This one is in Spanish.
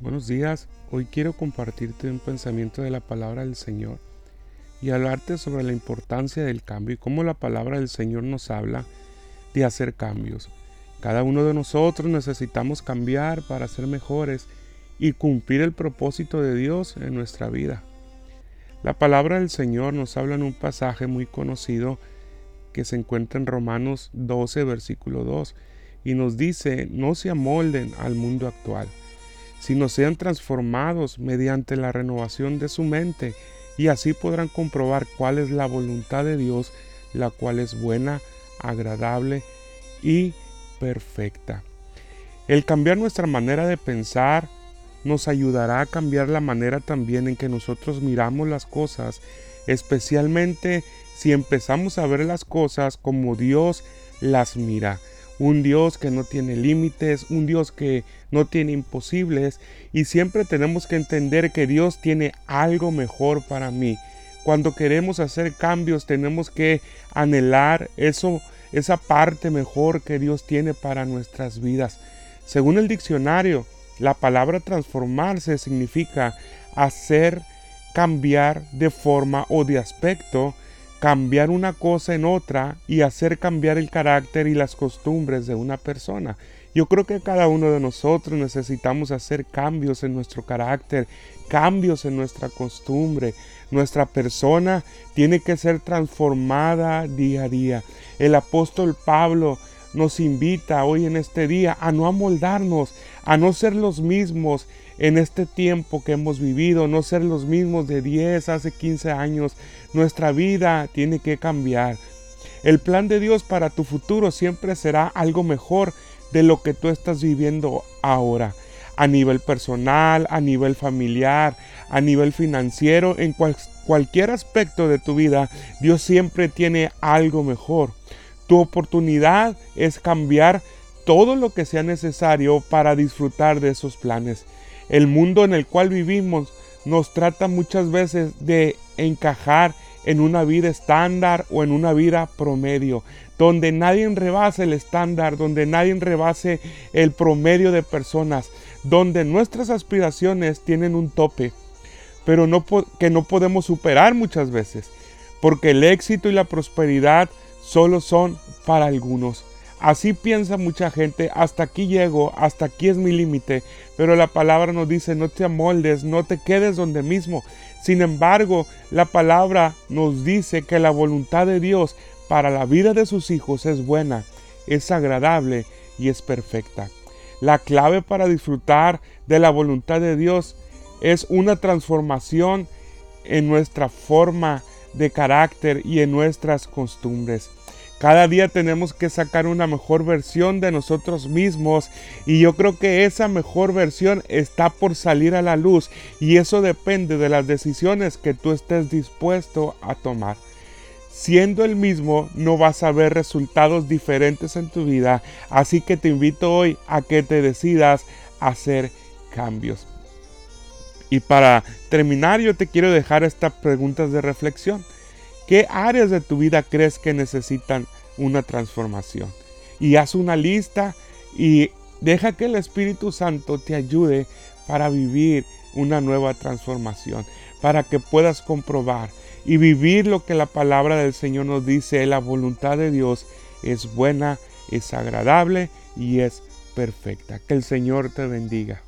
Buenos días, hoy quiero compartirte un pensamiento de la palabra del Señor y hablarte sobre la importancia del cambio y cómo la palabra del Señor nos habla de hacer cambios. Cada uno de nosotros necesitamos cambiar para ser mejores y cumplir el propósito de Dios en nuestra vida. La palabra del Señor nos habla en un pasaje muy conocido que se encuentra en Romanos 12, versículo 2, y nos dice, no se amolden al mundo actual sino sean transformados mediante la renovación de su mente, y así podrán comprobar cuál es la voluntad de Dios, la cual es buena, agradable y perfecta. El cambiar nuestra manera de pensar nos ayudará a cambiar la manera también en que nosotros miramos las cosas, especialmente si empezamos a ver las cosas como Dios las mira un Dios que no tiene límites, un Dios que no tiene imposibles y siempre tenemos que entender que Dios tiene algo mejor para mí. Cuando queremos hacer cambios tenemos que anhelar eso, esa parte mejor que Dios tiene para nuestras vidas. Según el diccionario, la palabra transformarse significa hacer cambiar de forma o de aspecto cambiar una cosa en otra y hacer cambiar el carácter y las costumbres de una persona. Yo creo que cada uno de nosotros necesitamos hacer cambios en nuestro carácter, cambios en nuestra costumbre. Nuestra persona tiene que ser transformada día a día. El apóstol Pablo nos invita hoy en este día a no amoldarnos, a no ser los mismos en este tiempo que hemos vivido, no ser los mismos de 10, hace 15 años. Nuestra vida tiene que cambiar. El plan de Dios para tu futuro siempre será algo mejor de lo que tú estás viviendo ahora. A nivel personal, a nivel familiar, a nivel financiero, en cualquier aspecto de tu vida, Dios siempre tiene algo mejor. Tu oportunidad es cambiar todo lo que sea necesario para disfrutar de esos planes. El mundo en el cual vivimos nos trata muchas veces de encajar en una vida estándar o en una vida promedio, donde nadie rebase el estándar, donde nadie rebase el promedio de personas, donde nuestras aspiraciones tienen un tope, pero no que no podemos superar muchas veces, porque el éxito y la prosperidad solo son para algunos. Así piensa mucha gente, hasta aquí llego, hasta aquí es mi límite, pero la palabra nos dice, no te amoldes, no te quedes donde mismo. Sin embargo, la palabra nos dice que la voluntad de Dios para la vida de sus hijos es buena, es agradable y es perfecta. La clave para disfrutar de la voluntad de Dios es una transformación en nuestra forma de carácter y en nuestras costumbres. Cada día tenemos que sacar una mejor versión de nosotros mismos y yo creo que esa mejor versión está por salir a la luz y eso depende de las decisiones que tú estés dispuesto a tomar. Siendo el mismo no vas a ver resultados diferentes en tu vida, así que te invito hoy a que te decidas a hacer cambios. Y para terminar yo te quiero dejar estas preguntas de reflexión. ¿Qué áreas de tu vida crees que necesitan una transformación? Y haz una lista y deja que el Espíritu Santo te ayude para vivir una nueva transformación, para que puedas comprobar y vivir lo que la palabra del Señor nos dice, la voluntad de Dios es buena, es agradable y es perfecta. Que el Señor te bendiga.